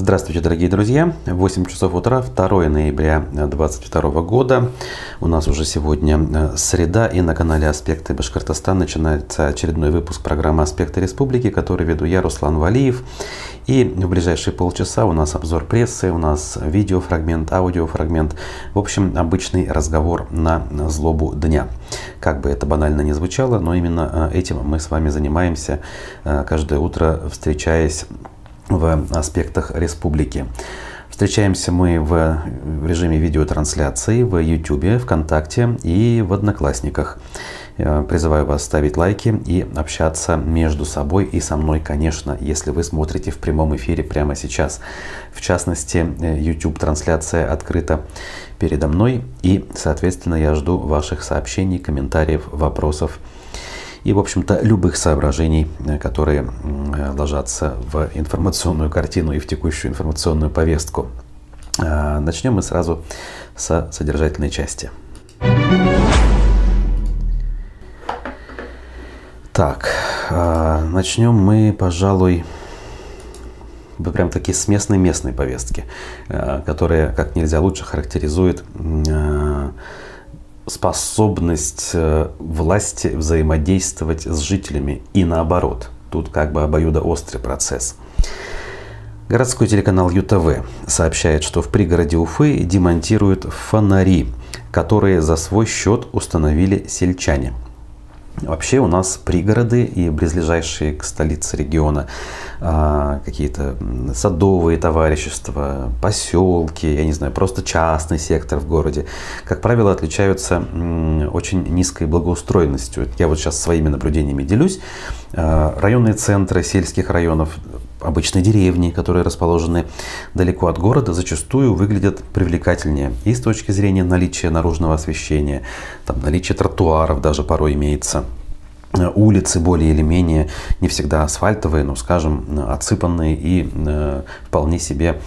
Здравствуйте, дорогие друзья! 8 часов утра, 2 ноября 2022 года. У нас уже сегодня э, среда, и на канале «Аспекты Башкортостана» начинается очередной выпуск программы «Аспекты Республики», который веду я, Руслан Валиев. И в ближайшие полчаса у нас обзор прессы, у нас видеофрагмент, аудиофрагмент. В общем, обычный разговор на злобу дня. Как бы это банально не звучало, но именно э, этим мы с вами занимаемся э, каждое утро, встречаясь в аспектах республики. Встречаемся мы в режиме видеотрансляции в YouTube, ВКонтакте и в Одноклассниках. Призываю вас ставить лайки и общаться между собой и со мной, конечно, если вы смотрите в прямом эфире прямо сейчас. В частности, YouTube-трансляция открыта передо мной и, соответственно, я жду ваших сообщений, комментариев, вопросов и, в общем-то, любых соображений, э, которые ложатся в информационную картину и в текущую информационную повестку. А, начнем мы сразу с содержательной части. Так, а, начнем мы, пожалуй, прям такие с местной местной повестки, э, которая как нельзя лучше характеризует э, способность э, власти взаимодействовать с жителями и наоборот. Тут как бы обоюдоострый процесс. Городской телеканал ЮТВ сообщает, что в пригороде Уфы демонтируют фонари, которые за свой счет установили сельчане – Вообще у нас пригороды и близлежащие к столице региона а, какие-то садовые товарищества, поселки, я не знаю, просто частный сектор в городе, как правило, отличаются очень низкой благоустроенностью. Я вот сейчас своими наблюдениями делюсь. А, районные центры сельских районов обычные деревни, которые расположены далеко от города, зачастую выглядят привлекательнее и с точки зрения наличия наружного освещения, там наличие тротуаров даже порой имеется улицы более или менее не всегда асфальтовые, но, скажем, отсыпанные и э, вполне себе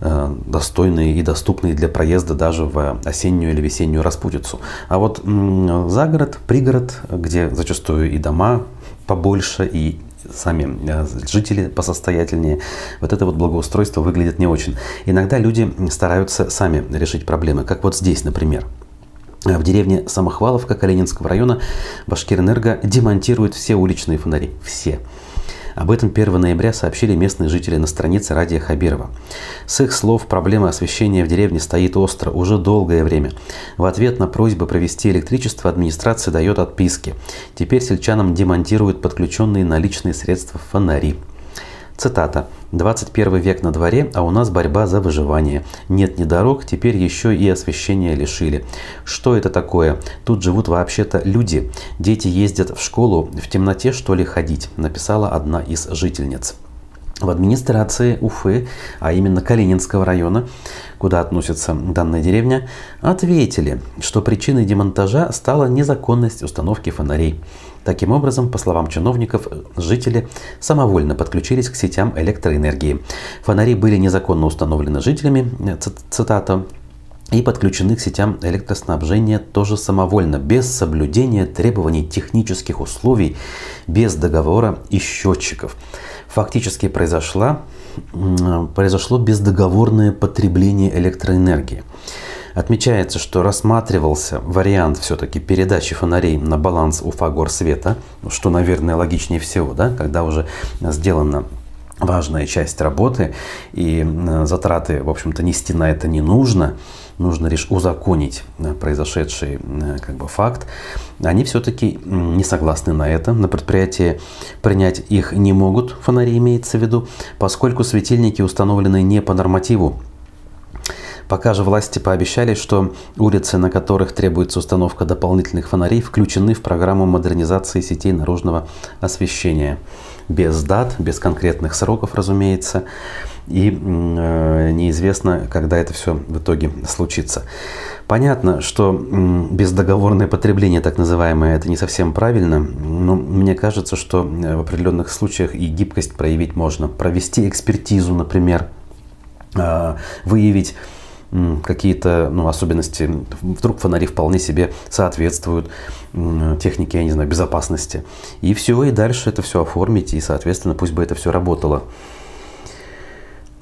э, достойные и доступные для проезда даже в осеннюю или весеннюю распутицу. А вот э, за город, пригород, где зачастую и дома побольше, и сами э, жители посостоятельнее, вот это вот благоустройство выглядит не очень. Иногда люди стараются сами решить проблемы, как вот здесь, например. В деревне Самохваловка Калининского района Башкирэнерго демонтирует все уличные фонари. Все. Об этом 1 ноября сообщили местные жители на странице Радия Хабирова. С их слов, проблема освещения в деревне стоит остро уже долгое время. В ответ на просьбы провести электричество администрация дает отписки. Теперь сельчанам демонтируют подключенные наличные средства фонари. Цитата. «21 век на дворе, а у нас борьба за выживание. Нет ни дорог, теперь еще и освещения лишили. Что это такое? Тут живут вообще-то люди. Дети ездят в школу в темноте, что ли, ходить?» написала одна из жительниц. В администрации Уфы, а именно Калининского района, куда относится данная деревня, ответили, что причиной демонтажа стала незаконность установки фонарей. Таким образом, по словам чиновников, жители самовольно подключились к сетям электроэнергии. Фонари были незаконно установлены жителями, цитата, и подключены к сетям электроснабжения тоже самовольно, без соблюдения требований технических условий, без договора и счетчиков. Фактически произошло, произошло бездоговорное потребление электроэнергии. Отмечается, что рассматривался вариант все-таки передачи фонарей на баланс Уфагорсвета, что, наверное, логичнее всего, да, когда уже сделана важная часть работы, и затраты, в общем-то, нести на это не нужно, нужно лишь узаконить э, произошедший э, как бы, факт, они все-таки не согласны на это. На предприятии принять их не могут, фонари имеется в виду, поскольку светильники установлены не по нормативу Пока же власти пообещали, что улицы, на которых требуется установка дополнительных фонарей, включены в программу модернизации сетей наружного освещения. Без дат, без конкретных сроков, разумеется. И э, неизвестно, когда это все в итоге случится. Понятно, что бездоговорное потребление, так называемое, это не совсем правильно, но мне кажется, что э, в определенных случаях и гибкость проявить можно. Провести экспертизу, например, э, выявить какие-то ну, особенности, вдруг фонари вполне себе соответствуют технике, я не знаю, безопасности. И все, и дальше это все оформить, и, соответственно, пусть бы это все работало.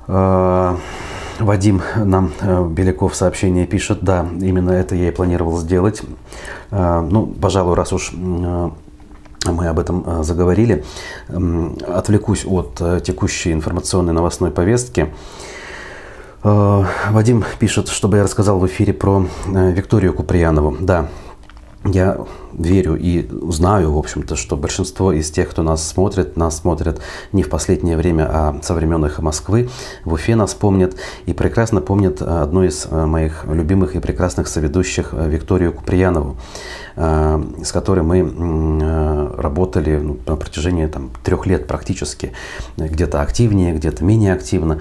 Вадим нам Беляков сообщение пишет, да, именно это я и планировал сделать. Ну, пожалуй, раз уж мы об этом заговорили, отвлекусь от текущей информационной новостной повестки. Вадим пишет, чтобы я рассказал в эфире про Викторию Куприянову. Да, я верю и знаю, в общем-то, что большинство из тех, кто нас смотрит, нас смотрят не в последнее время, а со времен «Эхо Москвы». В Уфе нас помнят и прекрасно помнят одну из э, моих любимых и прекрасных соведущих э, Викторию Куприянову, э, с которой мы работали ну, на протяжении там, трех лет практически, где-то активнее, где-то менее активно.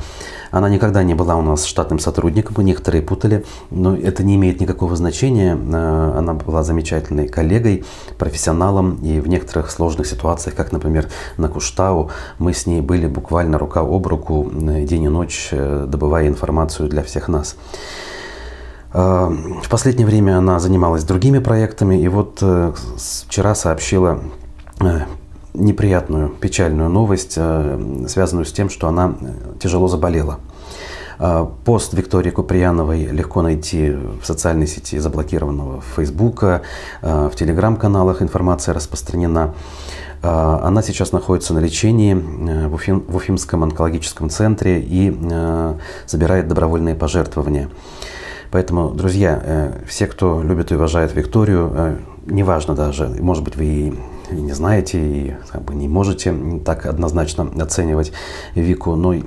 Она никогда не была у нас штатным сотрудником, некоторые путали, но это не имеет никакого значения. Она была замечательной коллегой, коллегой, профессионалом, и в некоторых сложных ситуациях, как, например, на Куштау, мы с ней были буквально рука об руку э, день и ночь, э, добывая информацию для всех нас. Э, в последнее время она занималась другими проектами, и вот вчера сообщила неприятную, печальную новость, связанную с тем, что она тяжело заболела. А, пост Виктории Куприяновой легко найти в социальной сети заблокированного Фейсбука, а, в телеграм-каналах информация распространена. А, она сейчас находится на лечении э, в, Уфим, в Уфимском онкологическом центре и э, забирает добровольные пожертвования. Поэтому, друзья, э, все, кто любит и уважает Викторию, неважно даже, может быть, вы не знаете и как бы, не можете так однозначно оценивать Вику, но э,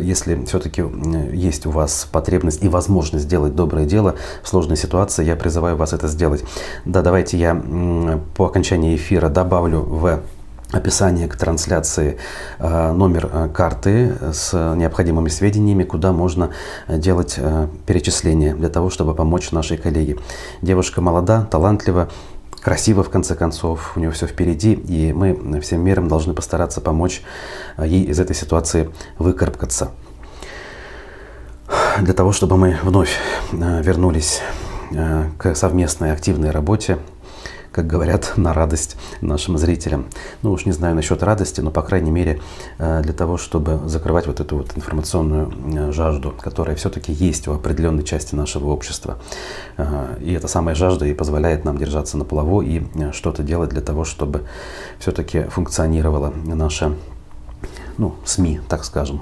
если все-таки э, есть у вас потребность и возможность сделать доброе дело в сложной ситуации, я призываю вас это сделать. Да, давайте я по окончании эфира добавлю в описание к трансляции э, номер карты с необходимыми сведениями, куда можно делать перечисления для того, чтобы помочь нашей коллеге. Девушка молода, талантлива, красиво, в конце концов, у нее все впереди, и мы всем миром должны постараться помочь а, ей из этой ситуации выкарабкаться. Для того, чтобы мы вновь а, вернулись а, к совместной активной работе, как говорят, на радость нашим зрителям. Ну уж не знаю насчет радости, но по крайней мере э, для того, чтобы закрывать вот эту вот информационную э, жажду, которая все-таки есть у определенной части нашего общества. Э, и эта самая жажда и позволяет нам держаться на плаву и что-то делать для того, чтобы все-таки функционировала наша ну, СМИ, так скажем.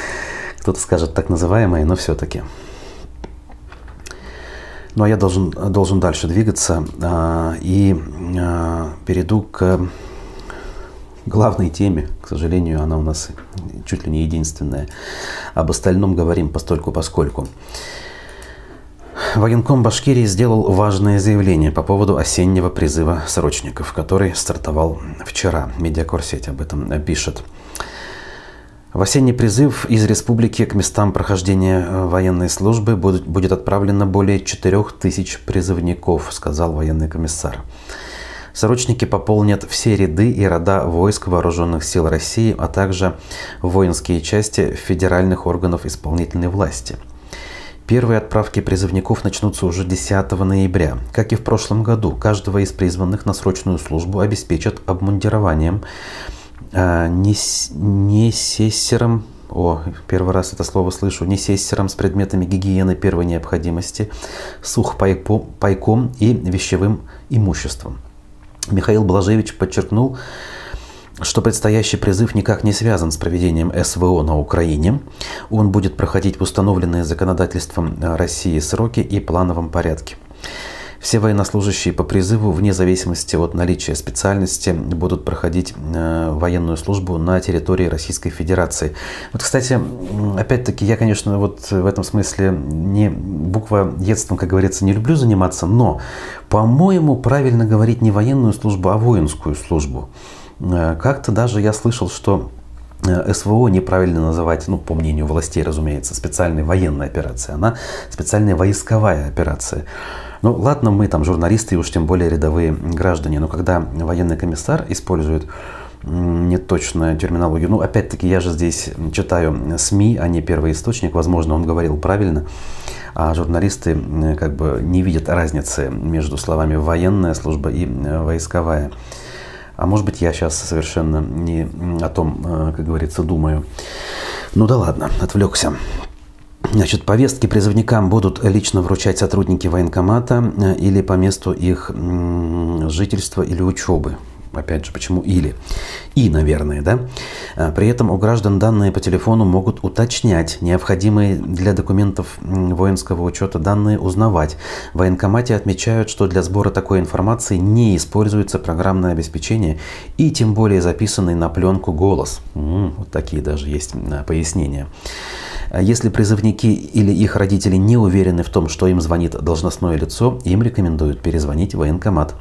Кто-то скажет так называемые, но все-таки. Ну а я должен, должен дальше двигаться а, и а, перейду к главной теме. К сожалению, она у нас чуть ли не единственная. Об остальном говорим постольку поскольку. Военком Башкирии сделал важное заявление по поводу осеннего призыва срочников, который стартовал вчера. Медиакорсеть об этом пишет. В осенний призыв из республики к местам прохождения э, военной службы будет отправлено более 4000 призывников, сказал военный комиссар. Срочники пополнят все ряды и рода войск вооруженных сил России, а также воинские части федеральных органов исполнительной власти. Первые отправки призывников начнутся уже 10 ноября. Как и в прошлом году, каждого из призванных на срочную службу обеспечат обмундированием, а, не, не сессером, о, первый раз это слово слышу, не сессером с предметами гигиены первой необходимости, сухпайком и вещевым имуществом. Михаил Блажевич подчеркнул, что предстоящий призыв никак не связан с проведением СВО на Украине. Он будет проходить в установленные законодательством России сроки и плановом порядке. Все военнослужащие по призыву, вне зависимости от наличия специальности, будут проходить э, военную службу на территории Российской Федерации. Вот, кстати, опять-таки, я, конечно, вот в этом смысле не буква детством, как говорится, не люблю заниматься, но, по-моему, правильно говорить не военную службу, а воинскую службу. Э, как-то даже я слышал, что э, СВО неправильно называть, ну, по мнению властей, разумеется, специальной военной операцией. Она специальная войсковая операция. Ну ладно, мы там журналисты и уж тем более рядовые граждане, но когда военный комиссар использует неточную терминологию. Ну, опять-таки, я же здесь читаю СМИ, а не первый источник. Возможно, он говорил правильно. А журналисты как бы не видят разницы между словами «военная служба» и э, «войсковая». А может быть, я сейчас совершенно не о том, э, как говорится, думаю. Ну да ладно, отвлекся. Значит, повестки призывникам будут лично вручать сотрудники военкомата э, или по месту их жительства или учебы. Опять же, почему или? И, наверное, да? А, при этом у граждан данные по телефону могут уточнять, необходимые для документов воинского учета данные узнавать. В военкомате отмечают, что для сбора такой информации не используется программное обеспечение и тем более записанный на пленку голос. Вот такие даже есть пояснения. А если призывники или их родители не уверены в том, что им звонит должностное лицо, им рекомендуют перезвонить в военкомат.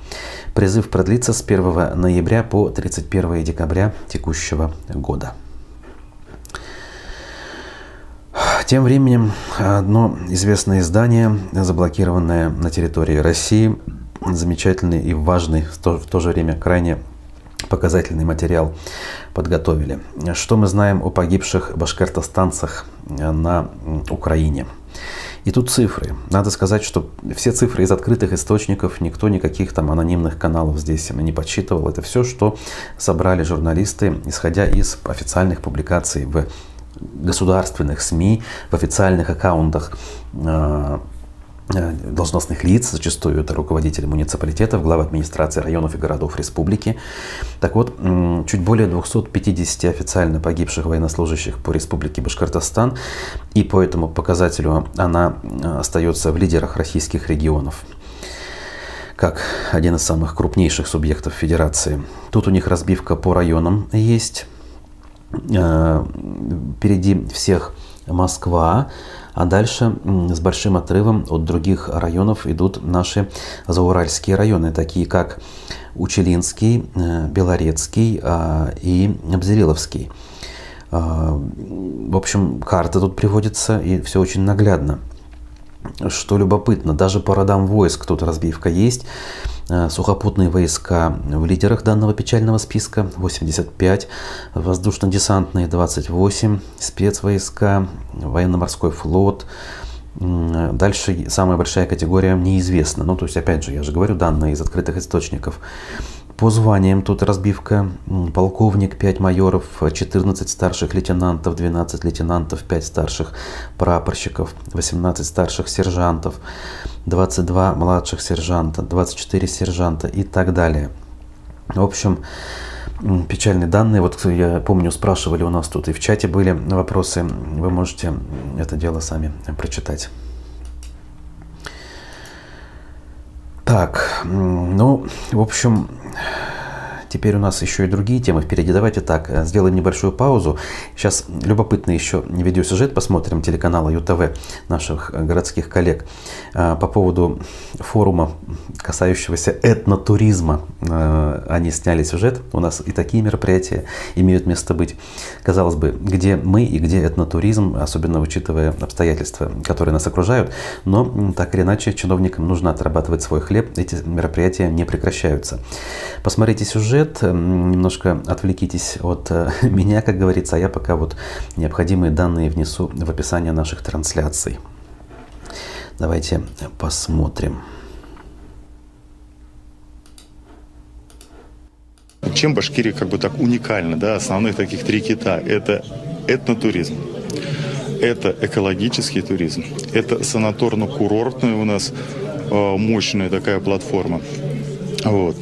Призыв продлится с 1 ноября по 31 декабря текущего года. Тем временем одно известное издание, заблокированное на территории России, замечательный и важный, в то, в то же время крайне показательный материал подготовили. Что мы знаем о погибших башкортостанцах на Украине? И тут цифры. Надо сказать, что все цифры из открытых источников, никто никаких там анонимных каналов здесь не подсчитывал. Это все, что собрали журналисты, исходя из официальных публикаций в государственных СМИ, в официальных аккаунтах а, должностных лиц, зачастую это руководители муниципалитетов, главы администрации районов и городов республики. Так вот, чуть более 250 официально погибших военнослужащих по республике Башкортостан, и по этому показателю она э, остается в лидерах российских регионов как один из самых крупнейших субъектов федерации. Тут у них разбивка по районам есть. Э, впереди всех Москва, а дальше с большим отрывом от других районов идут наши зауральские районы, такие как Учелинский, э, Белорецкий а, и Абзериловский. А, в общем, карта тут приводится, и все очень наглядно. Что любопытно, даже по родам войск тут разбивка есть. Э, сухопутные войска в лидерах данного печального списка 85, воздушно-десантные 28, спецвойска, военно-морской флот. Дальше самая большая категория неизвестна. Ну, то есть, опять же, я же говорю, данные из открытых источников. По званиям тут разбивка. Полковник, 5 майоров, 14 старших лейтенантов, 12 лейтенантов, 5 старших прапорщиков, 18 старших сержантов, 22 младших сержанта, 24 сержанта и так далее. В общем, печальные данные. Вот я помню, спрашивали у нас тут и в чате были вопросы. Вы можете это дело сами прочитать. Так, ну, в общем, Теперь у нас еще и другие темы впереди. Давайте так, э, сделаем небольшую паузу. Сейчас любопытный еще видеосюжет посмотрим телеканала ЮТВ наших э, городских коллег э, по поводу форума, касающегося этнотуризма. Они сняли сюжет. У нас и такие мероприятия имеют место быть. Казалось бы, где мы и где этнотуризм, особенно учитывая обстоятельства, которые нас окружают. Но так или иначе, чиновникам нужно отрабатывать свой хлеб. Эти мероприятия не прекращаются. Посмотрите сюжет сюжет, немножко отвлекитесь от э, меня, как говорится, а я пока вот необходимые данные внесу в описание наших трансляций. Давайте посмотрим. Чем Башкирия как бы так уникальна, да, основных таких три кита – это этнотуризм, это экологический туризм, это санаторно-курортная у нас э, мощная такая платформа. Вот.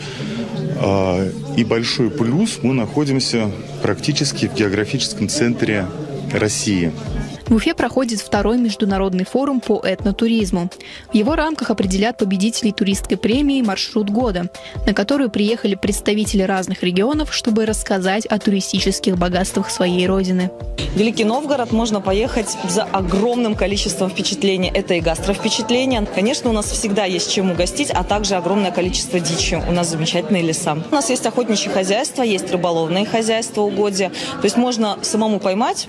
И большой плюс, мы находимся практически в географическом центре России. В Уфе проходит второй международный форум по этнотуризму. В его рамках определят победителей туристской премии «Маршрут года», на которую приехали представители разных регионов, чтобы рассказать о туристических богатствах своей родины. Великий Новгород можно поехать за огромным количеством впечатлений. Это и гастровпечатления. Конечно, у нас всегда есть чем угостить, а также огромное количество дичи. У нас замечательные леса. У нас есть охотничье хозяйство, есть рыболовные хозяйства, угодья. То есть можно самому поймать,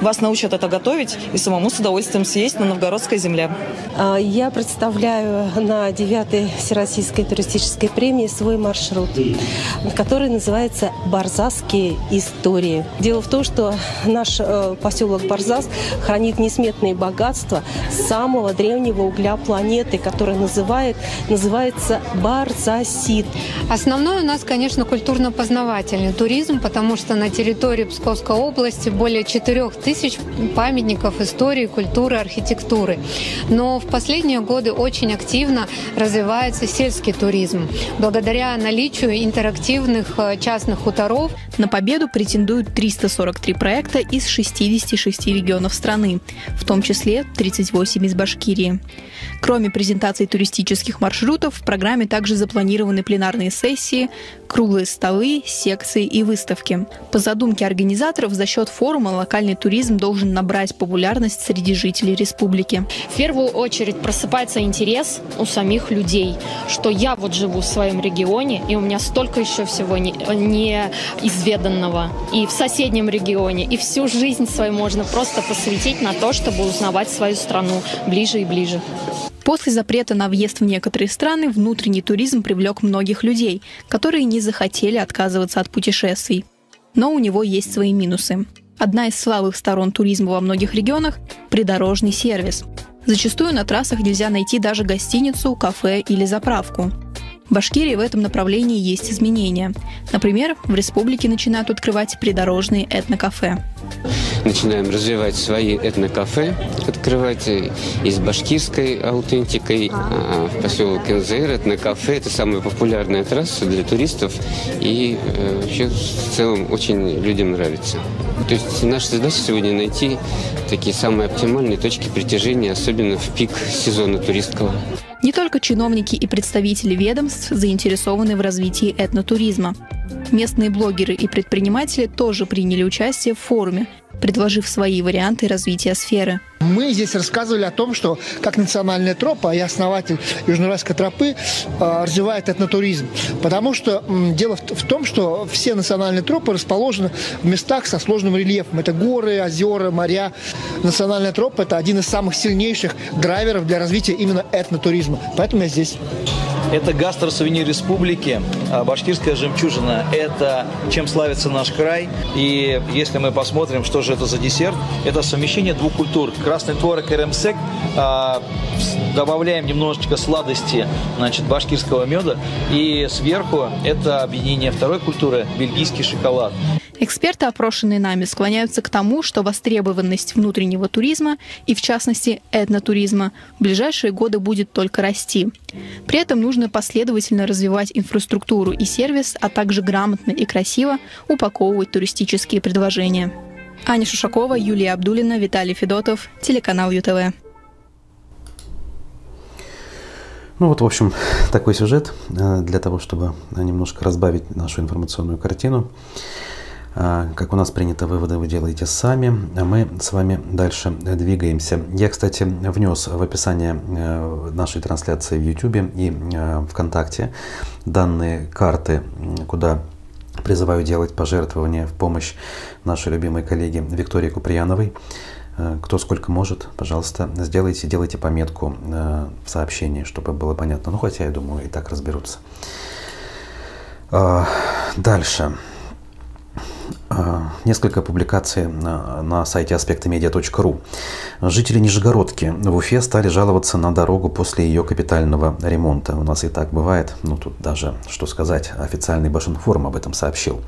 вас научат это готовить приготовить и самому с удовольствием съесть на новгородской земле. А, я представляю на 9-й Всероссийской туристической премии свой маршрут, который называется «Барзасские истории». Дело в том, что наш э, поселок Барзас хранит несметные богатства самого древнего угля планеты, который называет, называется Барзасит. Основной у нас, конечно, культурно-познавательный туризм, потому что на территории Псковской области более 4 тысяч памятников истории, культуры, архитектуры. Но в последние годы очень активно развивается сельский туризм. Благодаря наличию интерактивных э, частных хуторов на победу претендуют 343 проекта из 66 регионов страны, в том числе 38 из Башкирии. Кроме презентации туристических маршрутов, в программе также запланированы пленарные сессии, круглые столы, секции и выставки. По задумке организаторов, за счет форума локальный туризм должен набрать популярность среди жителей республики. В первую очередь просыпается интерес у самих людей, что я вот живу в своем регионе, и у меня столько еще всего неизведанного. Не и в соседнем регионе, и всю жизнь свою можно просто посвятить на то, чтобы узнавать свою страну ближе и ближе. После запрета на въезд в некоторые страны внутренний туризм привлек многих людей, которые не захотели отказываться от путешествий. Но у него есть свои минусы. Одна из слабых сторон туризма во многих регионах – придорожный сервис. Зачастую на трассах нельзя найти даже гостиницу, кафе или заправку. В Башкирии в этом направлении есть изменения. Например, в республике начинают открывать придорожные этнокафе начинаем развивать свои этнокафе, открывать и с башкирской аутентикой. А в поселок НЗР этнокафе – это самая популярная трасса для туристов и э, вообще в целом очень людям нравится. То есть наша задача сегодня найти такие самые оптимальные точки притяжения, особенно в пик сезона туристского. Не только чиновники и представители ведомств заинтересованы в развитии этнотуризма. Местные блогеры и предприниматели тоже приняли участие в форуме, предложив свои варианты развития сферы. Мы здесь рассказывали о том, что как национальная тропа и основатель Южноуральской тропы а, развивает этнотуризм. Потому что дело в том, что все национальные тропы расположены в местах со сложным рельефом. Это горы, озера, моря. Национальная тропа – это один из самых сильнейших драйверов для развития именно этнотуризма. Поэтому я здесь. Это гастросувенир республики, а, башкирская жемчужина. Это чем славится наш край. И если мы посмотрим, что же это за десерт, это совмещение двух культур. Красный творог и ремсек. А, добавляем немножечко сладости значит, башкирского меда. И сверху это объединение второй культуры, бельгийский шоколад. Эксперты, опрошенные нами, склоняются к тому, что востребованность внутреннего туризма и, в частности, этнотуризма в ближайшие годы будет только расти. При этом нужно последовательно развивать инфраструктуру и сервис, а также грамотно и красиво упаковывать туристические предложения. Аня Шушакова, Юлия Абдулина, Виталий Федотов, телеканал ЮТВ. Ну вот, в общем, такой сюжет э, для того, чтобы немножко разбавить нашу информационную картину. А, как у нас принято, выводы вы делаете сами, а мы с вами дальше двигаемся. Я, кстати, внес в описание э, нашей трансляции в YouTube и э, ВКонтакте данные карты, куда призываю делать пожертвования в помощь нашей любимой коллеге Виктории Куприяновой. Э, кто сколько может, пожалуйста, сделайте, делайте пометку в сообщении, чтобы было понятно. Ну, хотя, я думаю, и так разберутся. А, дальше. А, несколько публикаций на, сайте аспектомедиа.ру. Жители Нижегородки в Уфе стали жаловаться на дорогу после ее капитального ремонта. У нас и так бывает, ну тут даже, что сказать, официальный Башинформ об этом сообщил.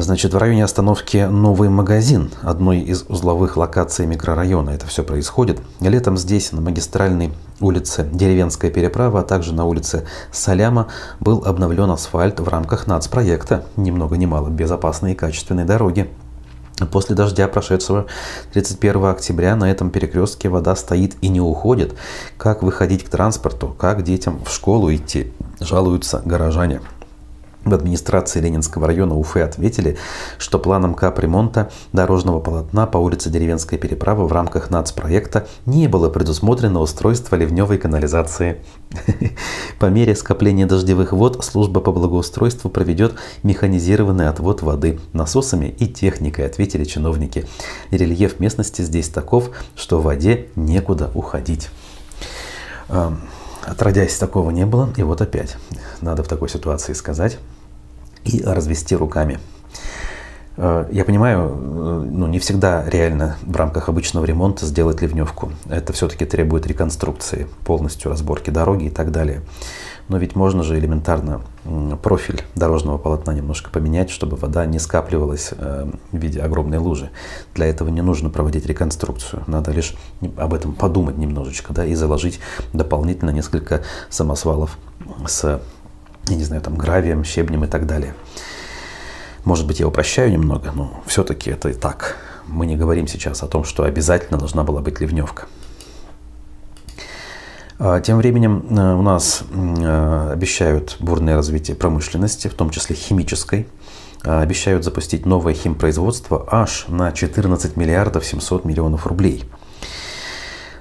Значит, в районе остановки «Новый магазин», одной из узловых локаций микрорайона, это все происходит. Летом здесь, на магистральной улице Деревенская переправа, а также на улице Саляма был обновлен асфальт в рамках нацпроекта «Ни много ни мало. Безопасные и качественные дороги». После дождя, прошедшего 31 октября, на этом перекрестке вода стоит и не уходит. Как выходить к транспорту, как детям в школу идти, жалуются горожане. В администрации Ленинского района Уфы ответили, что планом капремонта дорожного полотна по улице Деревенской переправы в рамках нацпроекта не было предусмотрено устройство ливневой канализации. По мере скопления дождевых вод служба по благоустройству проведет механизированный отвод воды насосами и техникой, ответили чиновники. Рельеф местности здесь таков, что в воде некуда уходить. Отродясь, такого не было, и вот опять. Надо в такой ситуации сказать и развести руками. Э, я понимаю, э, ну, не всегда реально в рамках обычного ремонта сделать ливневку. Это все-таки требует реконструкции, полностью разборки дороги и так далее. Но ведь можно же элементарно профиль дорожного полотна немножко поменять, чтобы вода не скапливалась э, в виде огромной лужи. Для этого не нужно проводить реконструкцию. Надо лишь об этом подумать немножечко да, и заложить дополнительно несколько самосвалов с, я не знаю, там, гравием, щебнем и так далее. Может быть, я упрощаю немного, но все-таки это и так. Мы не говорим сейчас о том, что обязательно должна была быть ливневка. А, тем временем э, у нас э, обещают бурное развитие промышленности, в том числе химической. А, обещают запустить новое химпроизводство аж на 14 миллиардов 700 миллионов рублей.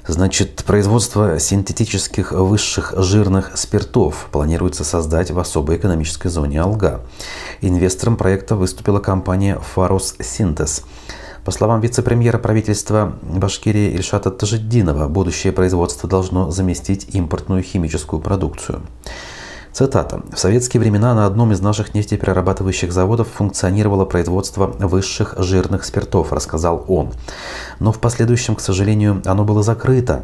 Значит, производство синтетических высших жирных спиртов планируется создать в особой экономической зоне Алга. Инвестором проекта выступила компания «Фарус Синтез». По словам вице-премьера правительства Башкирии Ильшата Тажиддинова, будущее производство должно заместить импортную химическую продукцию. Цитата. «В советские времена на одном из наших нефтеперерабатывающих заводов функционировало производство высших жирных спиртов», рассказал он. «Но в последующем, к сожалению, оно было закрыто.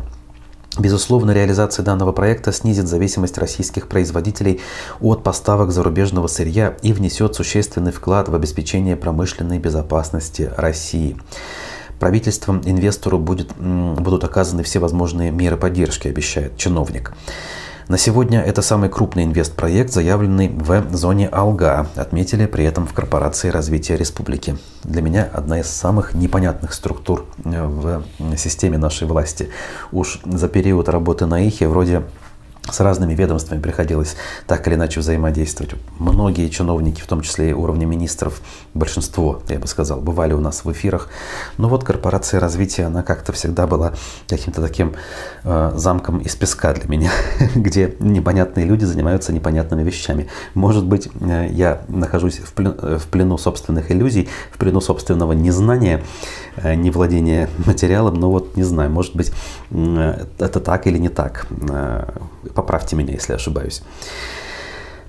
Безусловно, реализация данного проекта снизит зависимость российских производителей от поставок зарубежного сырья и внесет существенный вклад в обеспечение промышленной безопасности России. Правительством инвестору будет, будут оказаны все возможные меры поддержки, обещает чиновник. На сегодня это самый крупный инвестпроект, заявленный в зоне Алга, отметили при этом в Корпорации развития республики. Для меня одна из самых непонятных структур э, в системе нашей власти. Уж за период работы на Ихе вроде с разными ведомствами приходилось так или иначе взаимодействовать. Многие чиновники, в том числе и уровня министров, большинство, я бы сказал, бывали у нас в эфирах. Но вот корпорация развития, она как-то всегда была каким-то таким э, замком из песка для меня, где непонятные люди занимаются непонятными вещами. Может быть, э, я нахожусь в, плен, э, в плену собственных иллюзий, в плену собственного незнания, э, невладения материалом, но вот не знаю, может быть, э, это так или не так э, Поправьте меня, если ошибаюсь.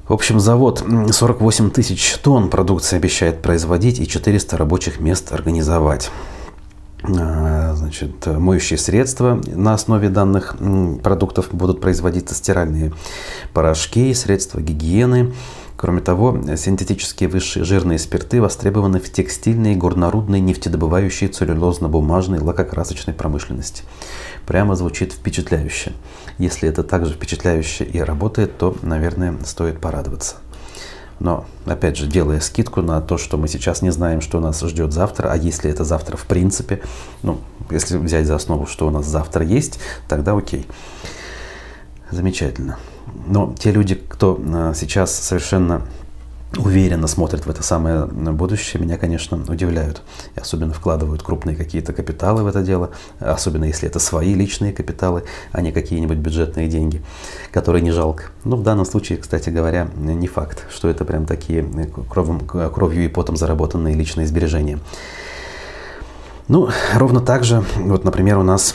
В общем, завод 48 тысяч тонн продукции обещает производить и 400 рабочих мест организовать. А, значит, моющие средства на основе данных продуктов будут производиться стиральные порошки, средства гигиены. Кроме того, синтетические высшие жирные спирты востребованы в текстильной, горнорудной, нефтедобывающей, целлюлозно-бумажной, лакокрасочной промышленности. Прямо звучит впечатляюще. Если это также впечатляюще и работает, то, наверное, стоит порадоваться. Но, опять же, делая скидку на то, что мы сейчас не знаем, что нас ждет завтра, а если это завтра в принципе, ну, если взять за основу, что у нас завтра есть, тогда окей. Замечательно. Но те люди, кто а, сейчас совершенно уверенно смотрят в это самое будущее, меня, конечно, удивляют. И особенно вкладывают крупные какие-то капиталы в это дело, особенно если это свои личные капиталы, а не какие-нибудь бюджетные деньги, которые не жалко. Ну, в данном случае, кстати говоря, не факт, что это прям такие кровом, кровью и потом заработанные личные сбережения. Ну, ровно так же, вот, например, у нас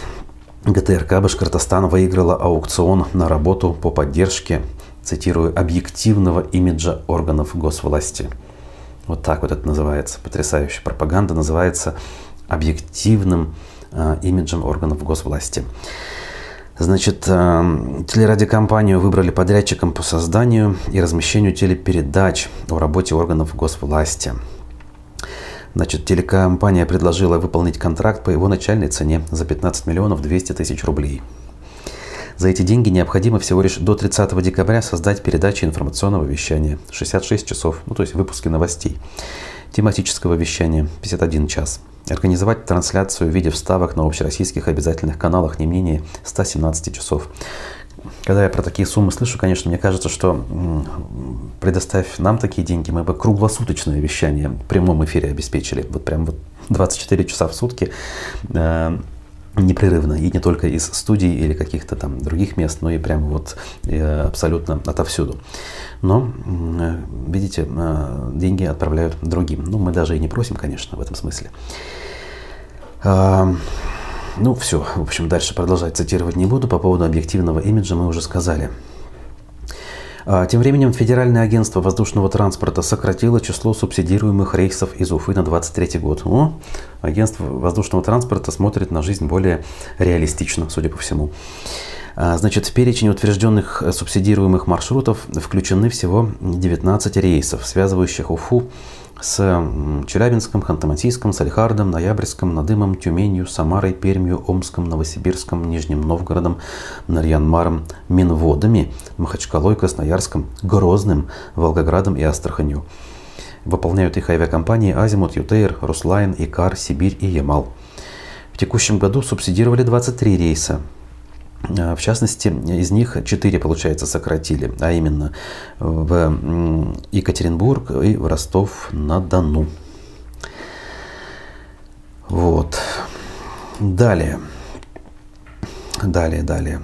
ГТРК Башкортостан выиграла аукцион на работу по поддержке цитирую, объективного имиджа органов госвласти. Вот так вот это называется. Потрясающая пропаганда называется объективным э, имиджем органов госвласти. Значит, э, телерадиокомпанию выбрали подрядчиком по созданию и размещению телепередач о работе органов госвласти. Значит, телекомпания предложила выполнить контракт по его начальной цене за 15 миллионов 200 тысяч рублей. За эти деньги необходимо всего лишь до 30 декабря создать передачи информационного вещания 66 часов, ну то есть выпуски новостей, тематического вещания 51 час, организовать трансляцию в виде вставок на общероссийских обязательных каналах не менее 117 часов. когда я про такие суммы слышу, конечно, мне кажется, что предоставь нам такие деньги, мы бы круглосуточное вещание в прямом эфире обеспечили. Вот прям вот 24 часа в сутки э, непрерывно. И не только из студий или каких-то там других мест, но и прямо вот э, абсолютно отовсюду. Но, видите, э, деньги отправляют другим. Ну, мы даже и не просим, конечно, в этом смысле. Э, ну, все. В общем, дальше продолжать цитировать не буду. По поводу объективного имиджа мы уже сказали. А, тем временем Федеральное агентство воздушного транспорта сократило число субсидируемых рейсов из Уфы на 2023 год. О, агентство воздушного транспорта смотрит на жизнь более реалистично, судя по всему. А, значит, в перечень утвержденных субсидируемых маршрутов включены всего 19 рейсов, связывающих Уфу с Челябинском, Ханты-Мансийском, Салихардом, Ноябрьском, Надымом, Тюменью, Самарой, Пермью, Омском, Новосибирском, Нижним Новгородом, Нарьянмаром, Минводами, Махачкалой, Красноярском, Грозным, Волгоградом и Астраханью. Выполняют их авиакомпании Азимут, Ютейр, Руслайн, Икар, Сибирь и Ямал. В текущем году субсидировали 23 рейса, в частности, из них 4, получается, сократили, а именно в Екатеринбург и в Ростов-на-Дону. Вот. Далее. Далее, далее.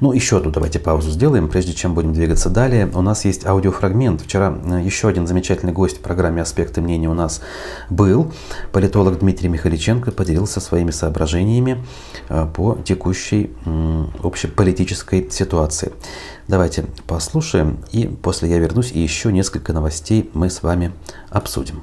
Ну, еще одну давайте паузу сделаем, прежде чем будем двигаться далее. У нас есть аудиофрагмент. Вчера э, еще один замечательный гость в программе «Аспекты мнения» у нас был. Политолог Дмитрий Михаличенко поделился своими соображениями э, по текущей общеполитической ситуации. Давайте послушаем, и после я вернусь, и еще несколько новостей мы с вами обсудим.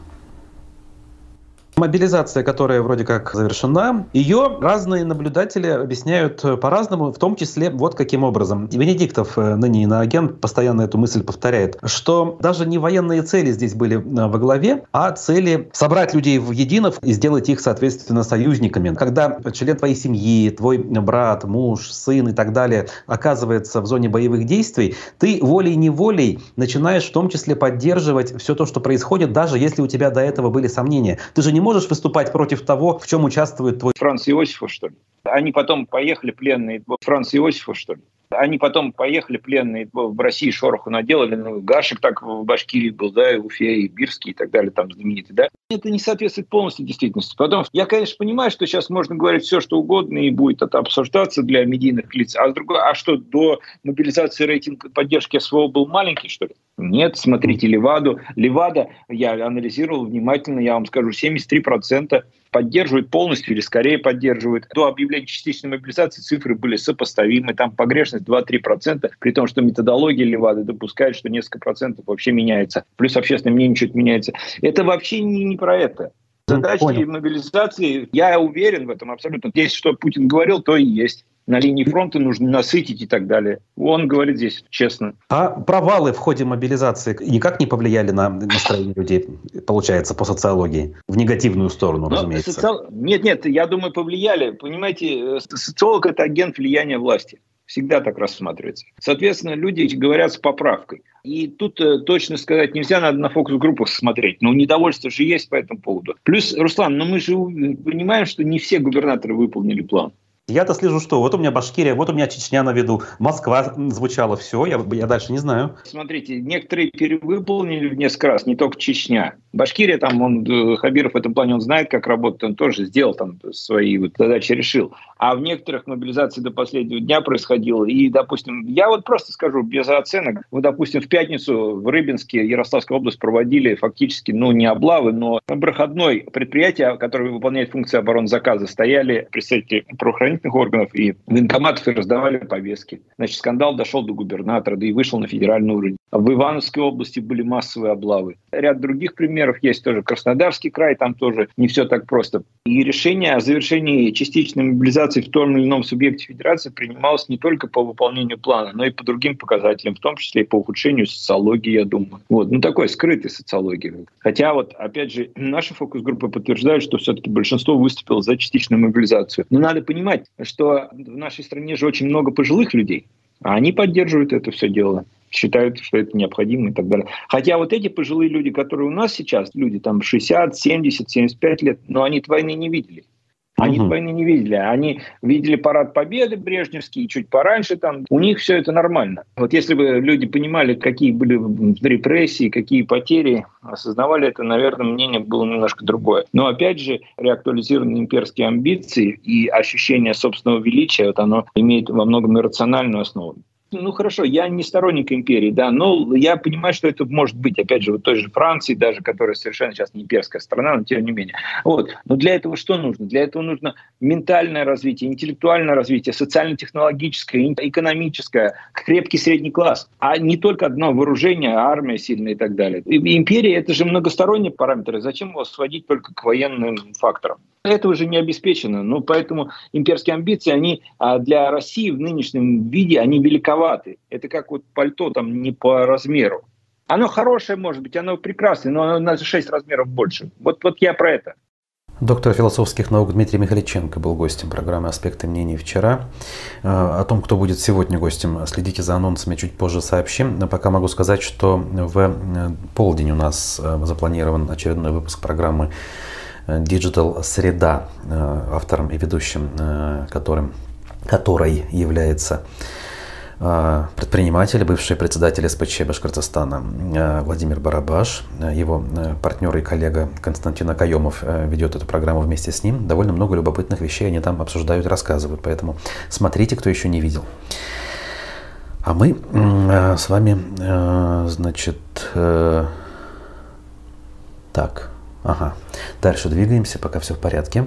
Мобилизация, которая вроде как завершена, ее разные наблюдатели объясняют по-разному, в том числе вот каким образом. Венедиктов, э, ныне иноагент, постоянно эту мысль повторяет, что даже не военные цели здесь были э, во главе, а цели собрать людей в единов и сделать их, соответственно, союзниками. Когда член твоей семьи, твой брат, муж, сын и так далее оказывается в зоне боевых действий, ты волей-неволей начинаешь в том числе поддерживать все то, что происходит, даже если у тебя до этого были сомнения. Ты же не можешь выступать против того, в чем участвует твой... Франц Иосифов, что ли? Они потом поехали пленные Франц Иосифов, что ли? Они потом поехали пленные в России, шороху наделали. Ну, Гашек так в Башкирии был, да, и Уфе, и Бирский, и так далее, там знаменитый, да. Это не соответствует полностью действительности. Потом, я, конечно, понимаю, что сейчас можно говорить все, что угодно, и будет это обсуждаться для медийных лиц. А, с другой, а что, до мобилизации рейтинг поддержки СВО был маленький, что ли? Нет, смотрите Леваду. Левада, я анализировал внимательно, я вам скажу, 73% поддерживают полностью или скорее поддерживают. До объявления частичной мобилизации цифры были сопоставимы. Там погрешность 2-3%, при том, что методология Левады допускает, что несколько процентов вообще меняется. Плюс общественное мнение чуть меняется. Это вообще не, не про это. Задачи Понял. мобилизации, я уверен в этом абсолютно. Здесь, что Путин говорил, то и есть на линии фронта нужно насытить и так далее. Он говорит здесь честно. А провалы в ходе мобилизации никак не повлияли на настроение людей, получается, по социологии? В негативную сторону, Но разумеется. Соци... Нет, нет, я думаю, повлияли. Понимаете, э, социолог – это агент влияния власти всегда так рассматривается. Соответственно, люди говорят с поправкой. И тут э, точно сказать нельзя, надо на фокус-группах смотреть. Но недовольство же есть по этому поводу. Плюс, Руслан, ну мы же понимаем, что не все губернаторы выполнили план. Я-то слежу, что вот у меня Башкирия, вот у меня Чечня на виду, Москва звучала, все, я, я дальше не знаю. Смотрите, некоторые перевыполнили в несколько раз, не только Чечня. Башкирия, там он, э, Хабиров в этом плане, он знает, как работать, он тоже сделал там свои вот задачи, решил. А в некоторых мобилизации до последнего дня происходило. И, допустим, я вот просто скажу, без оценок, вы, допустим, в пятницу в Рыбинске, Ярославская область проводили фактически, ну, не облавы, но проходной предприятие, которое выполняет функции оборонзаказа, стояли представители правоохранительных органов и военкоматов и раздавали повестки. Значит, скандал дошел до губернатора, да и вышел на федеральный уровень. В Ивановской области были массовые облавы. Ряд других примеров есть тоже. Краснодарский край, там тоже не все так просто. И решение о завершении частичной мобилизации в том или ином субъекте федерации принималось не только по выполнению плана, но и по другим показателям, в том числе и по ухудшению социологии, я думаю. Вот. Ну, такой скрытой социологии. Хотя вот, опять же, наши фокус-группы подтверждают, что все-таки большинство выступило за частичную мобилизацию. Но надо понимать, что в нашей стране же очень много пожилых людей, а они поддерживают это все дело считают, что это необходимо и так далее. Хотя вот эти пожилые люди, которые у нас сейчас, люди там 60, 70, 75 лет, но они войны не видели. Они угу. войны не видели. Они видели парад победы брежневский, чуть пораньше там. У них все это нормально. Вот если бы люди понимали, какие были репрессии, какие потери, осознавали это, наверное, мнение было немножко другое. Но опять же, реактуализированные имперские амбиции и ощущение собственного величия, вот оно имеет во многом иррациональную основу ну хорошо, я не сторонник империи, да, но я понимаю, что это может быть, опять же, вот той же Франции, даже которая совершенно сейчас не имперская страна, но тем не менее. Вот. Но для этого что нужно? Для этого нужно ментальное развитие, интеллектуальное развитие, социально-технологическое, экономическое, крепкий средний класс, а не только одно вооружение, армия сильная и так далее. И империя — это же многосторонние параметры. Зачем его сводить только к военным факторам? Это уже не обеспечено. Ну, поэтому имперские амбиции, они а, для России в нынешнем виде, они великоваты. Это как вот пальто там не по размеру. Оно хорошее, может быть, оно прекрасное, но оно на 6 размеров больше. Вот, вот я про это. Доктор философских наук Дмитрий Михаличенко был гостем программы «Аспекты мнений» вчера. Э, о том, кто будет сегодня гостем, следите за анонсами, чуть позже сообщим. Но пока могу сказать, что в э, полдень у нас э, запланирован очередной выпуск программы Digital Среда, э, автором и ведущим э, которым, которой является э, предприниматель, бывший председатель СПЧ Башкортостана Владимир Барабаш. Его партнер и коллега Константин Акаемов ведет эту программу вместе с ним. Довольно много любопытных вещей они там обсуждают, рассказывают. Поэтому смотрите, кто еще не видел. А мы с вами, значит, так, Ага. Дальше двигаемся, пока все в порядке.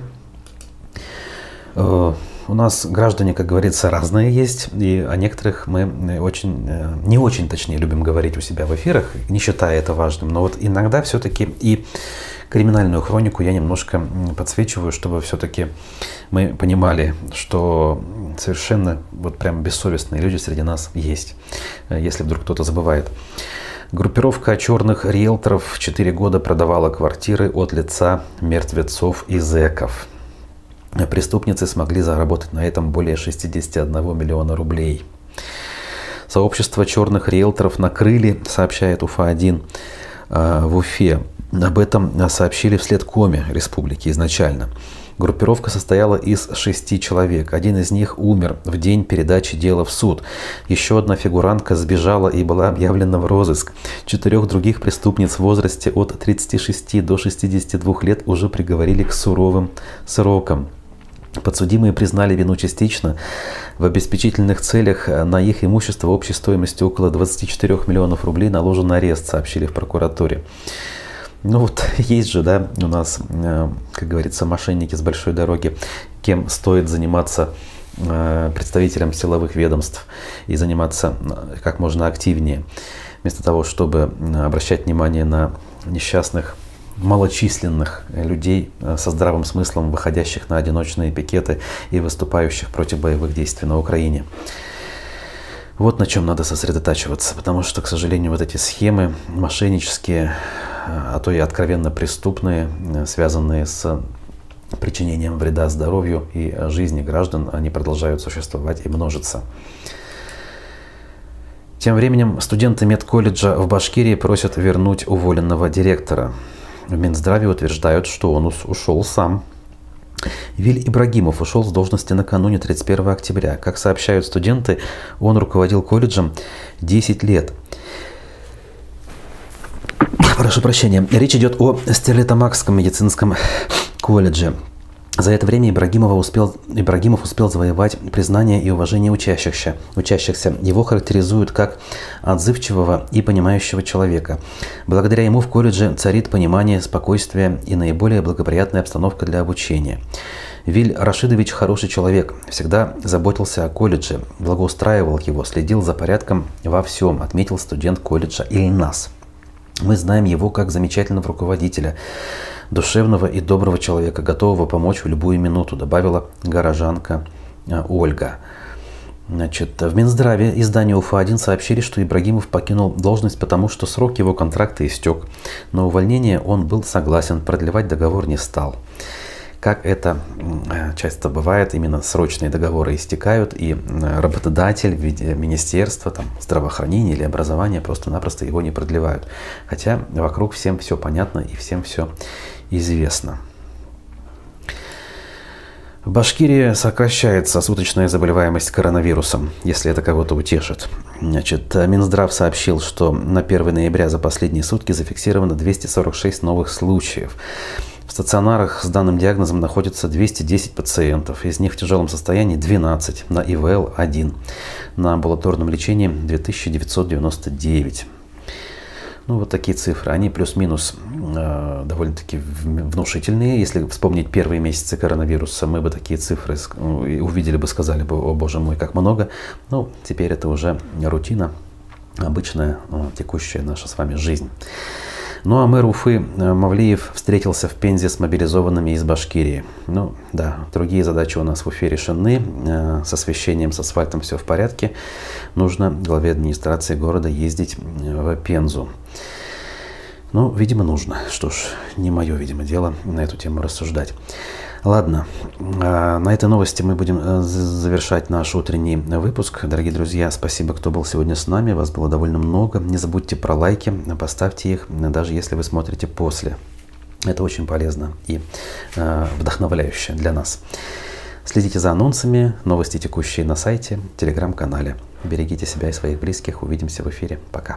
Э, у нас граждане, как говорится, разные есть, и о некоторых мы очень, э, не очень, точнее, любим говорить у себя в эфирах, не считая это важным. Но вот иногда все-таки и криминальную хронику я немножко подсвечиваю, чтобы все-таки мы понимали, что совершенно вот прям бессовестные люди среди нас есть, э, если вдруг кто-то забывает. Группировка черных риэлторов 4 года продавала квартиры от лица мертвецов и зэков. Преступницы смогли заработать на этом более 61 миллиона рублей. Сообщество черных риэлторов накрыли, сообщает УФА-1 э, в Уфе. Об этом сообщили вслед Коме республики изначально. Группировка состояла из шести человек. Один из них умер в день передачи дела в суд. Еще одна фигурантка сбежала и была объявлена в розыск. Четырех других преступниц в возрасте от 36 до 62 лет уже приговорили к суровым срокам. Подсудимые признали вину частично. В обеспечительных целях на их имущество общей стоимостью около 24 миллионов рублей наложен арест, сообщили в прокуратуре. Ну вот есть же, да, у нас, э, как говорится, мошенники с большой дороги, кем стоит заниматься э, представителям силовых ведомств и заниматься э, как можно активнее, вместо того, чтобы обращать внимание на несчастных малочисленных людей со здравым смыслом, выходящих на одиночные пикеты и выступающих против боевых действий на Украине. Вот на чем надо сосредотачиваться, потому что, к сожалению, вот эти схемы мошеннические, а то и откровенно преступные, связанные с причинением вреда здоровью и жизни граждан, они продолжают существовать и множиться. Тем временем студенты медколледжа в Башкирии просят вернуть уволенного директора. В Минздраве утверждают, что он ушел сам. Виль Ибрагимов ушел с должности накануне 31 октября. Как сообщают студенты, он руководил колледжем 10 лет. Прошу прощения. Речь идет о Стерлитамакском медицинском колледже. За это время Ибрагимова успел, Ибрагимов успел завоевать признание и уважение учащихся. учащихся. Его характеризуют как отзывчивого и понимающего человека. Благодаря ему в колледже царит понимание, спокойствие и наиболее благоприятная обстановка для обучения. Виль Рашидович хороший человек, всегда заботился о колледже, благоустраивал его, следил за порядком во всем, отметил студент колледжа Ильнас. Мы знаем его как замечательного руководителя, душевного и доброго человека, готового помочь в любую минуту, добавила горожанка э, Ольга. Значит, в Минздраве издания УФА-1 сообщили, что Ибрагимов покинул должность, потому что срок его контракта истек. На увольнение он был согласен, продлевать договор не стал как это э, часто бывает, именно срочные договоры истекают, и работодатель в виде министерства, там, здравоохранения или образования просто-напросто его не продлевают. Хотя вокруг всем все понятно и всем все известно. В Башкирии сокращается суточная заболеваемость коронавирусом, если это кого-то утешит. Значит, Минздрав сообщил, что на 1 ноября за последние сутки зафиксировано 246 новых случаев. Стационарах с данным диагнозом находится 210 пациентов, из них в тяжелом состоянии 12, на ИВЛ 1, на амбулаторном лечении 2999. Ну, вот такие цифры. Они плюс-минус э, довольно-таки внушительные. Если вспомнить первые месяцы коронавируса, мы бы такие цифры увидели бы, сказали бы, о боже мой, как много. Ну, теперь это уже рутина, обычная э, текущая наша с вами жизнь. Ну а мэр Уфы э, Мавлиев встретился в Пензе с мобилизованными из Башкирии. Ну да, другие задачи у нас в Уфе решены. Э, с освещением, с асфальтом все в порядке. Нужно главе администрации города ездить э, в Пензу. Ну, видимо, нужно. Что ж, не мое, видимо, дело на эту тему рассуждать. Ладно, а, на этой новости мы будем э, завершать наш утренний выпуск. Дорогие друзья, спасибо, кто был сегодня с нами. Вас было довольно много. Не забудьте про лайки, поставьте их, даже если вы смотрите после. Это очень полезно и э, вдохновляюще для нас. Следите за анонсами, новости текущие на сайте, телеграм-канале. Берегите себя и своих близких. Увидимся в эфире. Пока.